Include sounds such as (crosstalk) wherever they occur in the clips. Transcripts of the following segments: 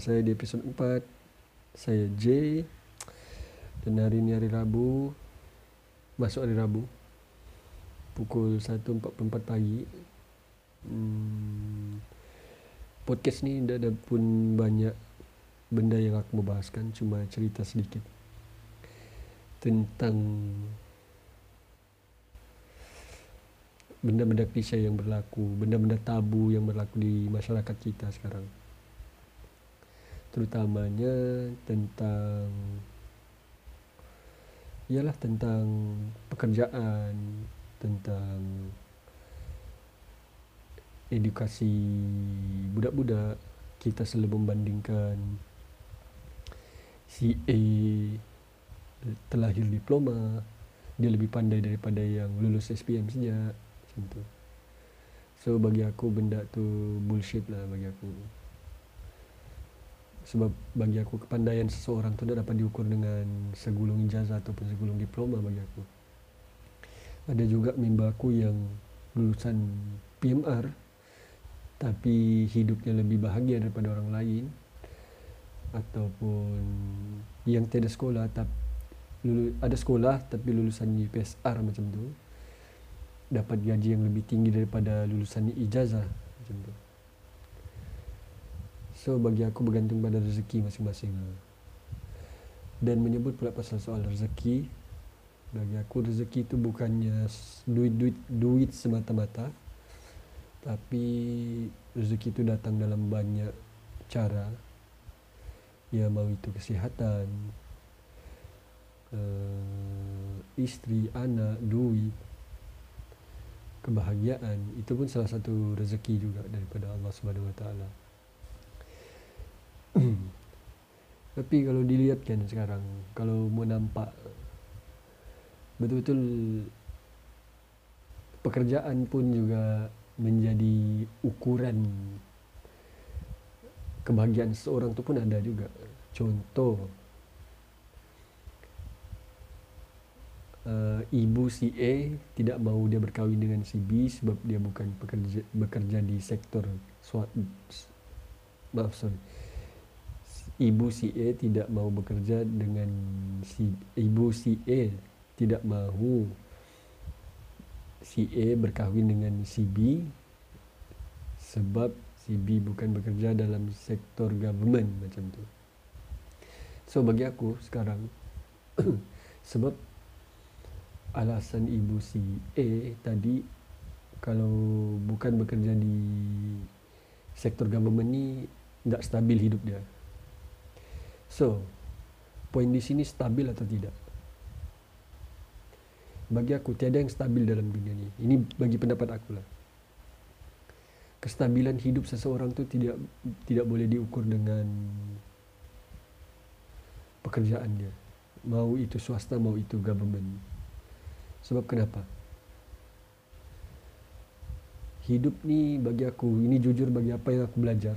saya di episod 4 Saya J. Dan hari ini hari Rabu Masuk hari Rabu Pukul 1.44 pagi. Hmm, Podcast ni dah ada pun banyak Benda yang aku mau bahaskan Cuma cerita sedikit Tentang benda-benda klise yang berlaku, benda-benda tabu yang berlaku di masyarakat kita sekarang. Terutamanya tentang ialah tentang pekerjaan, tentang edukasi budak-budak. Kita selalu membandingkan si A terlahir diploma, dia lebih pandai daripada yang lulus SPM saja macam tu so bagi aku benda tu bullshit lah bagi aku sebab bagi aku kepandaian seseorang tu tidak dapat diukur dengan segulung ijazah ataupun segulung diploma bagi aku ada juga member aku yang lulusan PMR tapi hidupnya lebih bahagia daripada orang lain ataupun yang tiada sekolah tapi ada sekolah tapi lulusan UPSR macam tu dapat gaji yang lebih tinggi daripada lulusan ijazah macam tu. So bagi aku bergantung pada rezeki masing-masing. Dan menyebut pula pasal soal rezeki, bagi aku rezeki itu bukannya duit-duit duit semata-mata. Tapi rezeki itu datang dalam banyak cara. Ya mau itu kesihatan, uh, isteri, anak, duit, kebahagiaan itu pun salah satu rezeki juga daripada Allah Subhanahu Wa Taala. Tapi kalau dilihat kan sekarang, kalau mau nampak betul-betul pekerjaan pun juga menjadi ukuran kebahagiaan seorang tu pun ada juga. Contoh uh, ibu si A tidak mahu dia berkahwin dengan si B sebab dia bukan bekerja bekerja di sektor suatu maaf sorry ibu si A tidak mahu bekerja dengan si ibu si A tidak mahu si A berkahwin dengan si B sebab si B bukan bekerja dalam sektor government macam tu so bagi aku sekarang (clears throat) sebab alasan ibu si A tadi kalau bukan bekerja di sektor government ni tak stabil hidup dia. So, poin di sini stabil atau tidak? Bagi aku tiada yang stabil dalam dunia ni. Ini bagi pendapat aku lah. Kestabilan hidup seseorang tu tidak tidak boleh diukur dengan pekerjaan dia. Mau itu swasta, mau itu government. Sebab kenapa? Hidup ni bagi aku, ini jujur bagi apa yang aku belajar.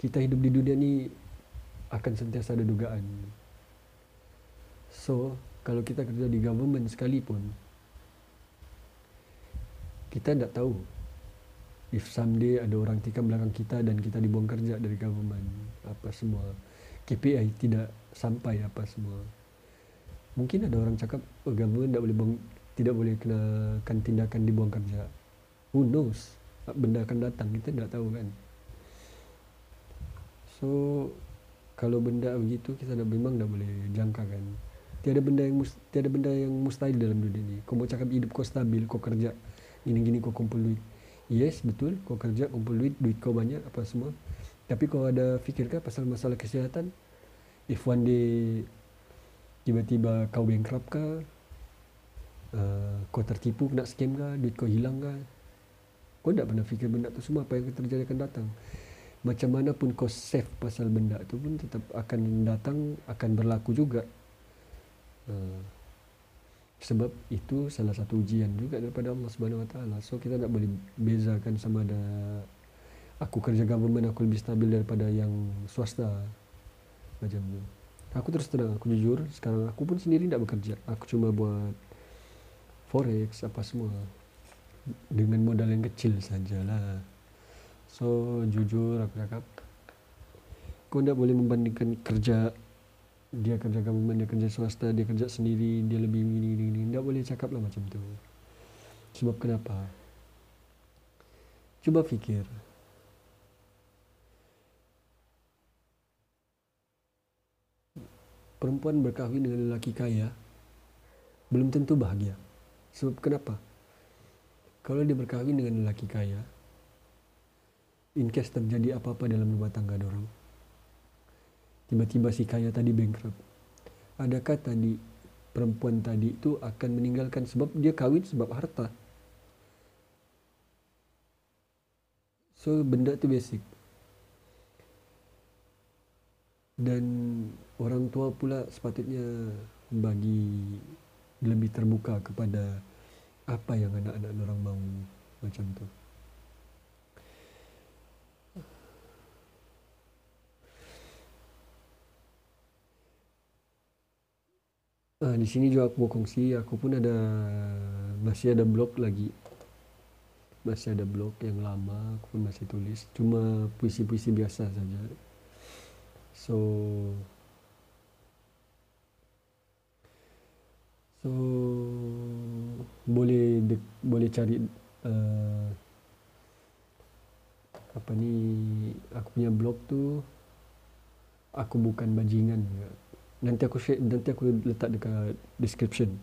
Kita hidup di dunia ni akan sentiasa ada dugaan. So, kalau kita kerja di government sekalipun, kita tidak tahu if someday ada orang tikam belakang kita dan kita dibuang kerja dari government, apa semua. KPI tidak sampai apa semua mungkin ada orang cakap oh, government tidak boleh buang, tidak boleh kena kan tindakan dibuang kerja who knows benda akan datang kita tidak tahu kan so kalau benda begitu kita dah memang dah boleh jangka kan tiada benda yang tiada benda yang mustahil dalam dunia ni. Kau mau cakap hidup kau stabil kau kerja gini-gini kau kumpul duit. Yes betul kau kerja kumpul duit duit kau banyak apa semua. Tapi kau ada fikirkah pasal masalah kesihatan? If one day tiba-tiba kau bankrupt ke uh, kau tertipu kena scam ke duit kau hilang ke kau tak pernah fikir benda tu semua apa yang terjadi akan datang macam mana pun kau save pasal benda tu pun tetap akan datang akan berlaku juga. Uh, sebab itu salah satu ujian juga daripada Allah Subhanahu Wa Taala. So kita tak boleh bezakan sama ada aku kerja government aku lebih stabil daripada yang swasta. Macam tu. Aku terus terang, aku jujur Sekarang aku pun sendiri tak bekerja. Aku cuma buat Forex apa semua. Dengan modal yang kecil sajalah So jujur aku cakap. Kau tidak boleh membandingkan kerja dia kerja government dia kerja swasta dia kerja sendiri dia lebih ini ini ini tidak boleh cakap lah macam tu. Sebab kenapa? Cuba fikir. Perempuan berkahwin dengan lelaki kaya belum tentu bahagia. Sebab kenapa? Kalau dia berkahwin dengan lelaki kaya in case terjadi apa-apa dalam rumah tangga orang. Tiba-tiba si kaya tadi bankrupt. Adakah tadi perempuan tadi itu akan meninggalkan sebab dia kahwin sebab harta? So benda tu basic. Dan orang tua pula sepatutnya bagi lebih terbuka kepada apa yang anak-anak orang mahu macam tu. Ah, di sini juga aku mau kongsi, aku pun ada masih ada blog lagi. Masih ada blog yang lama, aku pun masih tulis. Cuma puisi-puisi biasa saja. So So boleh de, boleh cari uh, apa ni aku punya blog tu aku bukan bajingan juga nanti aku share nanti aku letak dekat description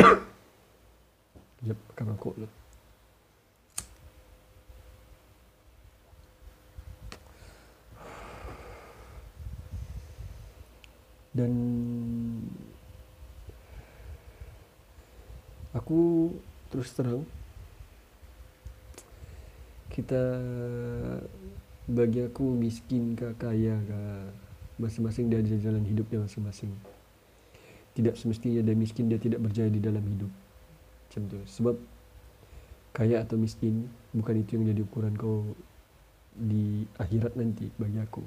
(coughs) Sekejap, makan rokok dulu. Dan aku terus terang kita bagi aku miskin ke kaya ke masing-masing dia ada jalan hidupnya masing-masing. Tidak semestinya dia miskin dia tidak berjaya di dalam hidup. Macam tu. Sebab kaya atau miskin bukan itu yang jadi ukuran kau di akhirat nanti bagi aku.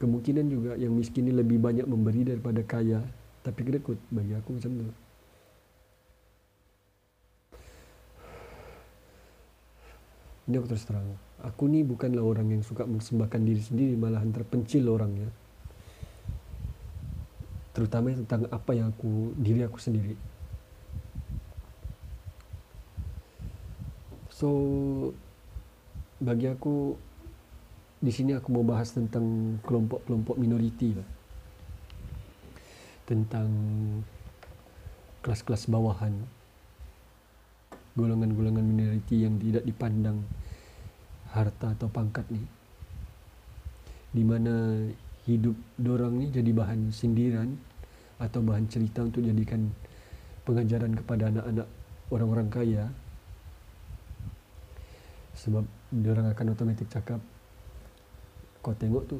Kemungkinan juga yang miskin ini lebih banyak memberi daripada kaya tapi kedekut bagi aku macam tu ini aku terus terang. Aku ni bukanlah orang yang suka mempersembahkan diri sendiri malahan terpencil orangnya. Terutama tentang apa yang aku diri aku sendiri. So bagi aku di sini aku mau bahas tentang kelompok-kelompok minoriti lah. Tentang kelas-kelas bawahan golongan-golongan minoriti yang tidak dipandang harta atau pangkat ni. Di mana hidup dorang ni jadi bahan sindiran atau bahan cerita untuk jadikan pengajaran kepada anak-anak orang-orang kaya. Sebab orang akan otomatik cakap kau tengok tu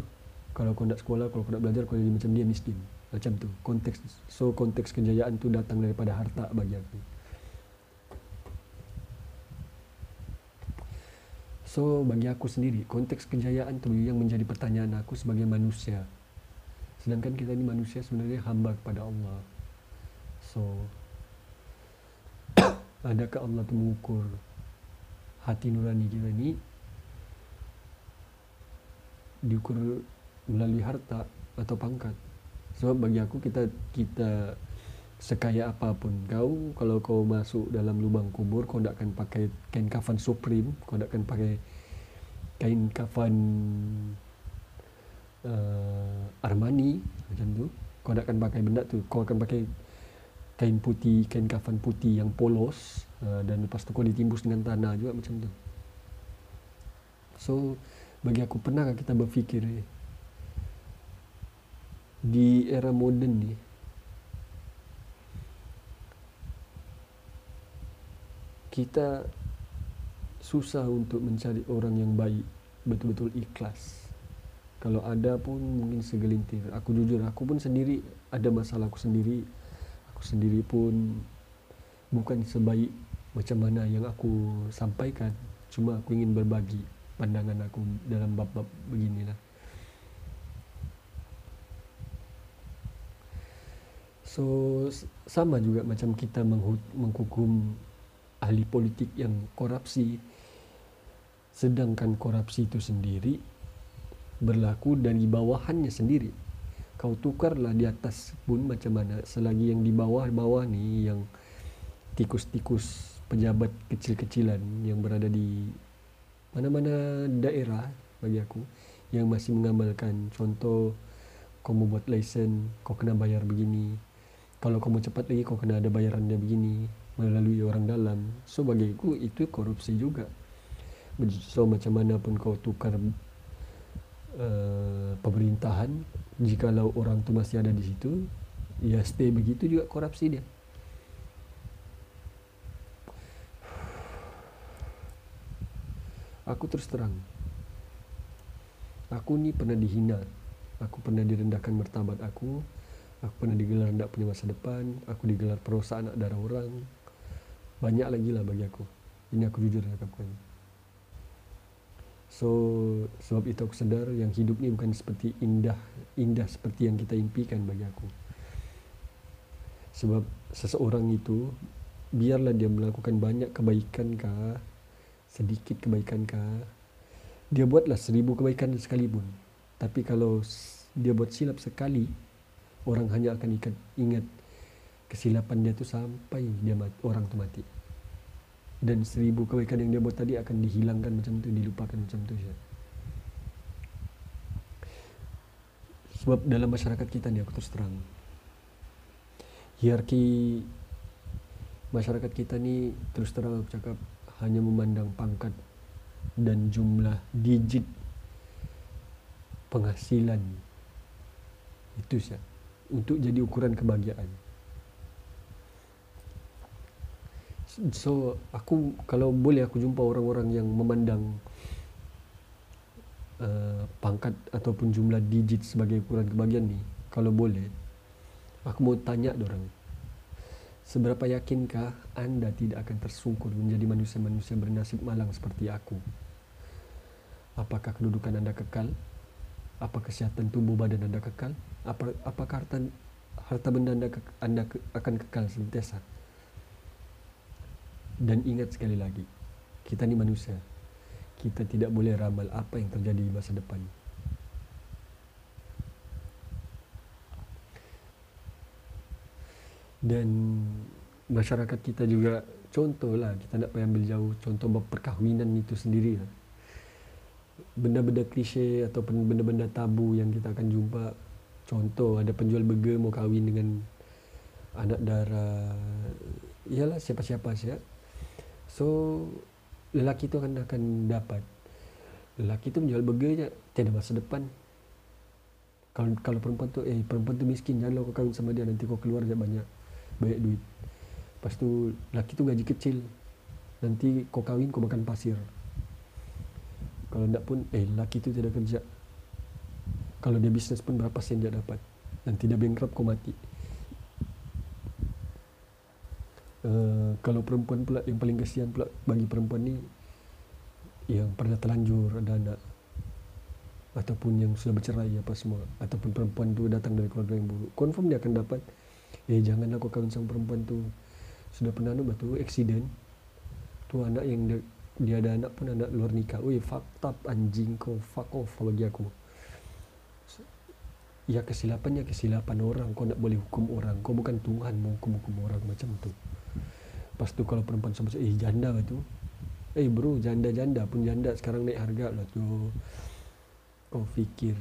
kalau kau nak sekolah kalau kau nak belajar kau jadi macam dia miskin. Macam tu. Konteks so konteks kejayaan tu datang daripada harta bagi aku So bagi aku sendiri konteks kejayaan tu yang menjadi pertanyaan aku sebagai manusia. Sedangkan kita ni manusia sebenarnya hamba kepada Allah. So (coughs) adakah Allah tu mengukur hati nurani kita ni diukur melalui harta atau pangkat? Sebab bagi aku kita kita sekaya apapun kau kalau kau masuk dalam lubang kubur kau tak akan pakai kain kafan supreme kau tak akan pakai kain kafan uh, Armani macam tu. Kau tak akan pakai benda tu. Kau akan pakai kain putih kain kafan putih yang polos uh, dan lepas tu kau ditimbus dengan tanah juga macam tu. So bagi aku pernah kita berfikir eh, di era moden ni kita susah untuk mencari orang yang baik betul-betul ikhlas. Kalau ada pun mungkin segelintir. Aku jujur aku pun sendiri ada masalah aku sendiri. Aku sendiri pun bukan sebaik macam mana yang aku sampaikan. Cuma aku ingin berbagi pandangan aku dalam bab-bab beginilah. So sama juga macam kita menghukum ahli politik yang korupsi sedangkan korupsi itu sendiri berlaku dari bawahannya sendiri. Kau tukarlah di atas pun macam mana. Selagi yang di bawah-bawah ni yang tikus-tikus pejabat kecil-kecilan yang berada di mana-mana daerah bagi aku yang masih mengamalkan contoh kau mau buat lesen kau kena bayar begini. Kalau kau mau cepat lagi kau kena ada bayaran dia begini melalui orang dalam. So bagi aku itu korupsi juga. So macam mana pun kau tukar uh, pemerintahan jikalau orang tu masih ada di situ ya stay begitu juga korupsi dia. Aku terus terang. Aku ni pernah dihina. Aku pernah direndahkan martabat aku. Aku pernah digelar tidak punya masa depan. Aku digelar perosak anak darah orang banyak lagi lah bagi aku ini aku jujur cakapkan So sebab itu aku sedar yang hidup ni bukan seperti indah indah seperti yang kita impikan bagi aku. Sebab seseorang itu biarlah dia melakukan banyak kebaikan kah, sedikit kebaikan kah, dia buatlah seribu kebaikan sekalipun. Tapi kalau dia buat silap sekali, orang hanya akan ingat kesilapan dia tu sampai dia mati, orang tu mati. Dan seribu kebaikan yang dia buat tadi akan dihilangkan macam tu dilupakan macam tu ya. sebab dalam masyarakat kita ni aku terus terang hierarki masyarakat kita ni terus terang aku cakap hanya memandang pangkat dan jumlah digit penghasilan itu saja untuk jadi ukuran kebahagiaan so aku kalau boleh aku jumpa orang-orang yang memandang uh, pangkat ataupun jumlah digit sebagai ukuran kebahagiaan ni kalau boleh aku mau tanya orang seberapa yakinkah anda tidak akan tersungkur menjadi manusia-manusia bernasib malang seperti aku? Apakah kedudukan anda kekal? Apa kesihatan tubuh badan anda kekal? Apa apakah harta harta benda anda, anda akan kekal sentiasa dan ingat sekali lagi, kita ni manusia. Kita tidak boleh ramal apa yang terjadi di masa depan. Dan masyarakat kita juga contohlah kita nak payah ambil jauh contoh perkahwinan itu sendiri lah. Benda-benda klise ataupun benda-benda tabu yang kita akan jumpa contoh ada penjual burger mau kahwin dengan anak darah ialah siapa-siapa saja So lelaki tu akan akan dapat. Lelaki tu menjual burger je tiada masa depan. Kalau kalau perempuan tu eh perempuan tu miskin janganlah kau kahwin sama dia nanti kau keluar je banyak banyak duit. Lepas tu lelaki tu gaji kecil. Nanti kau kahwin kau makan pasir. Kalau tak pun eh lelaki tu tidak kerja. Kalau dia bisnes pun berapa sen dia dapat. Nanti dia bankrupt kau mati uh, kalau perempuan pula yang paling kesian pula bagi perempuan ni yang pernah terlanjur ada anak ataupun yang sudah bercerai apa semua ataupun perempuan tu datang dari keluarga yang buruk. Confirm dia akan dapat eh janganlah kau kahwin sama perempuan tu. Sudah pernah ada batu accident tu anak yang dia, dia ada anak pun anak luar nikah. Weh fucked up anjing kau fuck off bagi aku. Ya kesilapannya kesilapan orang. Kau nak boleh hukum orang. Kau bukan Tuhan mau hukum-hukum orang macam tu Lepas tu kalau perempuan sama eh janda lah tu. Eh bro, janda-janda pun janda sekarang naik harga lah tu. Kau fikir.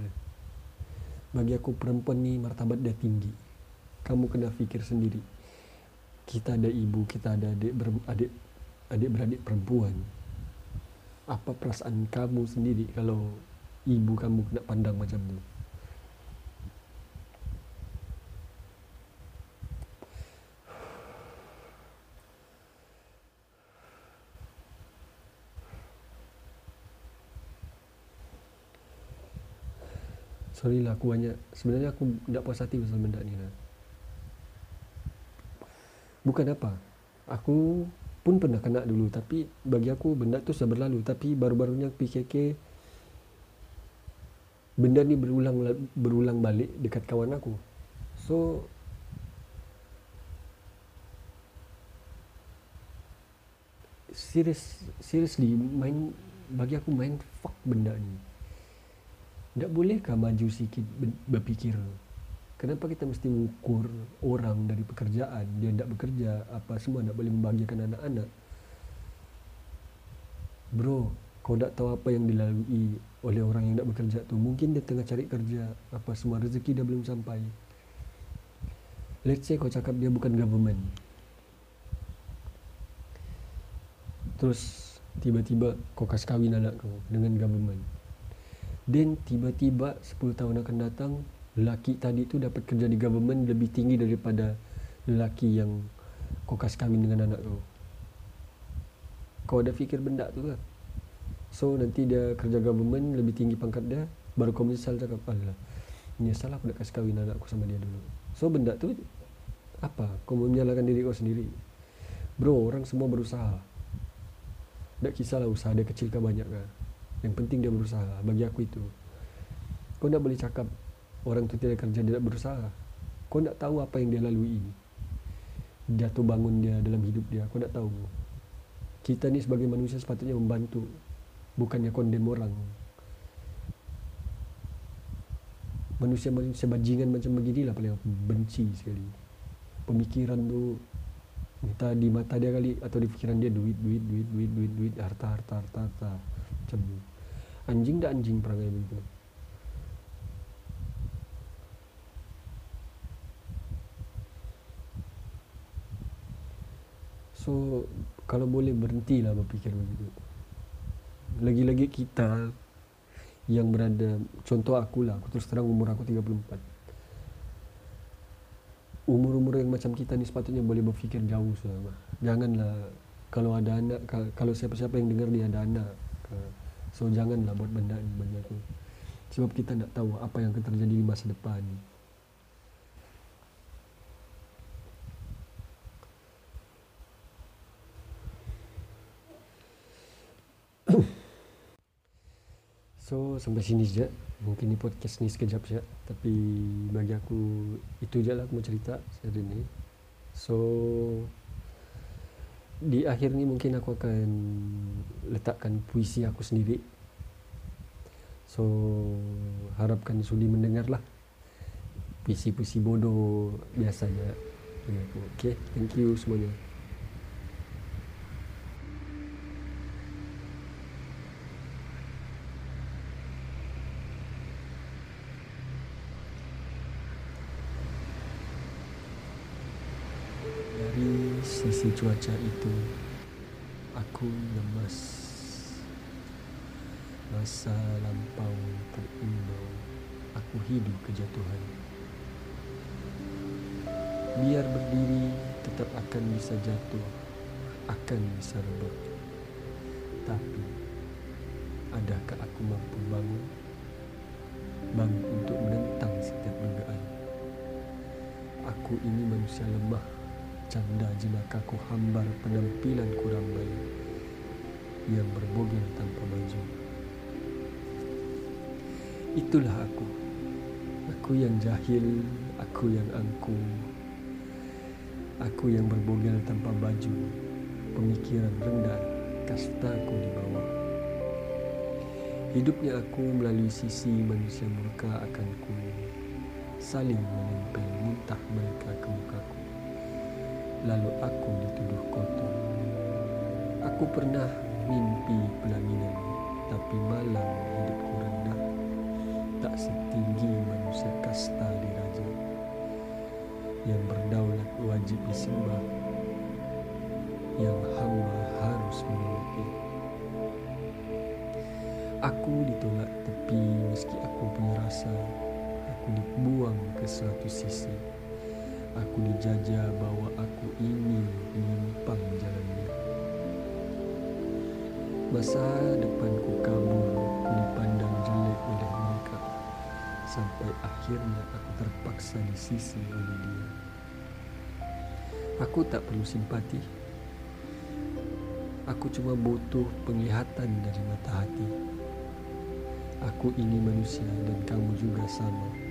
Bagi aku perempuan ni martabat dia tinggi. Kamu kena fikir sendiri. Kita ada ibu, kita ada adik, ber, adik, adik beradik perempuan. Apa perasaan kamu sendiri kalau ibu kamu nak pandang macam tu? Sorry lah aku banyak. Sebenarnya aku tak puas hati pasal benda ni lah. Bukan apa. Aku pun pernah kena dulu Tapi bagi aku benda tu sudah berlalu. Tapi baru-barunya PKK Benda ni berulang berulang balik dekat kawan aku. So Serius Seriously Main bagi aku main fuck benda ni tak bolehkah maju sikit berpikir kenapa kita mesti mengukur orang dari pekerjaan? Dia tak bekerja apa semua nak boleh membahagiakan anak-anak. Bro kau tak tahu apa yang dilalui oleh orang yang tak bekerja tu? Mungkin dia tengah cari kerja apa semua rezeki dia belum sampai. Let's say kau cakap dia bukan government. Terus tiba-tiba kau kasih kahwin anak kau dengan government then tiba-tiba 10 tahun akan datang lelaki tadi tu dapat kerja di government lebih tinggi daripada lelaki yang kau kasih kahwin dengan anak kau kau ada fikir benda tu kan So nanti dia kerja government lebih tinggi pangkat dia Baru kau menyesal cakap Allah Menyesal aku nak kasih kahwin anak aku sama dia dulu. So benda tu Apa? Kau menyalahkan diri kau sendiri? Bro orang semua berusaha. Tak kisahlah usaha dia kecil ke banyak ke Yang penting dia berusaha Bagi aku itu. Kau tak boleh cakap Orang tu tidak kerja dia tak berusaha. Kau tak tahu apa yang dia lalui. Jatuh bangun dia dalam hidup dia Kau tak tahu. Kita ni sebagai manusia sepatutnya membantu bukannya kondem orang. Manusia-manusia bajingan macam beginilah paling benci sekali. Pemikiran tu entah di mata dia kali atau di fikiran dia duit duit duit duit duit duit harta harta harta harta. Macam ni anjing dah anjing perangai begitu so kalau boleh berhentilah berfikir begitu. Lagi-lagi kita yang berada contoh aku lah aku terus terang umur aku 34 umur-umur yang macam kita ni sepatutnya boleh berfikir jauh sama janganlah kalau ada anak kalau siapa-siapa yang dengar dia ada anak so janganlah buat benda ni bagi aku. Sebab kita tak tahu apa yang akan terjadi di masa depan. (coughs) So sampai sini saja. Mungkin ni podcast ni sekejap saja. Tapi bagi aku Itu je lah aku mau cerita hari ni. So Di akhir ni mungkin aku akan Letakkan puisi aku sendiri. So Harapkan sudi mendengar lah Puisi-puisi bodoh Biasanya. Okay thank you semuanya sisi cuaca itu aku lemas. Masa lampau terimbau aku hidup kejatuhan. Biar berdiri tetap akan bisa jatuh akan bisa rebut. Tapi adakah aku mampu bangun? Bangun untuk menentang setiap dugaan. Aku ini manusia lemah canda jenakaku hambar penampilan kurang baik yang berbogel tanpa baju. Itulah aku. Aku yang jahil, aku yang angku. Aku yang berbogel tanpa baju. Pemikiran rendah, kastaku di bawah. Hidupnya aku melalui sisi manusia murka akanku. Saling menempel muntah mereka ke mukaku lalu aku dituduh kotor. Aku pernah mimpi pelaminan, tapi malam hidupku rendah, tak setinggi manusia kasta di raja yang berdaulat wajib disembah, yang hamba harus menuruti. Aku ditolak tepi meski aku punya rasa, aku dibuang ke suatu sisi. Aku dijajah bahawa aku ingin menyimpang jalannya. Masa depanku kabur dipandang jelek oleh mereka. Sampai akhirnya aku terpaksa di sisi oleh dia. Aku tak perlu simpati. Aku cuma butuh penglihatan dari mata hati. Aku ini manusia dan kamu juga sama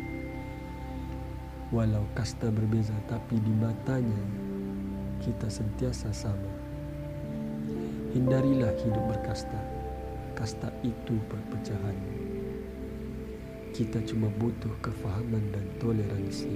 Walau kasta berbeza tapi di matanya kita sentiasa sama. Hindarilah hidup berkasta kasta itu perpecahan. Kita cuma butuh kefahaman dan toleransi.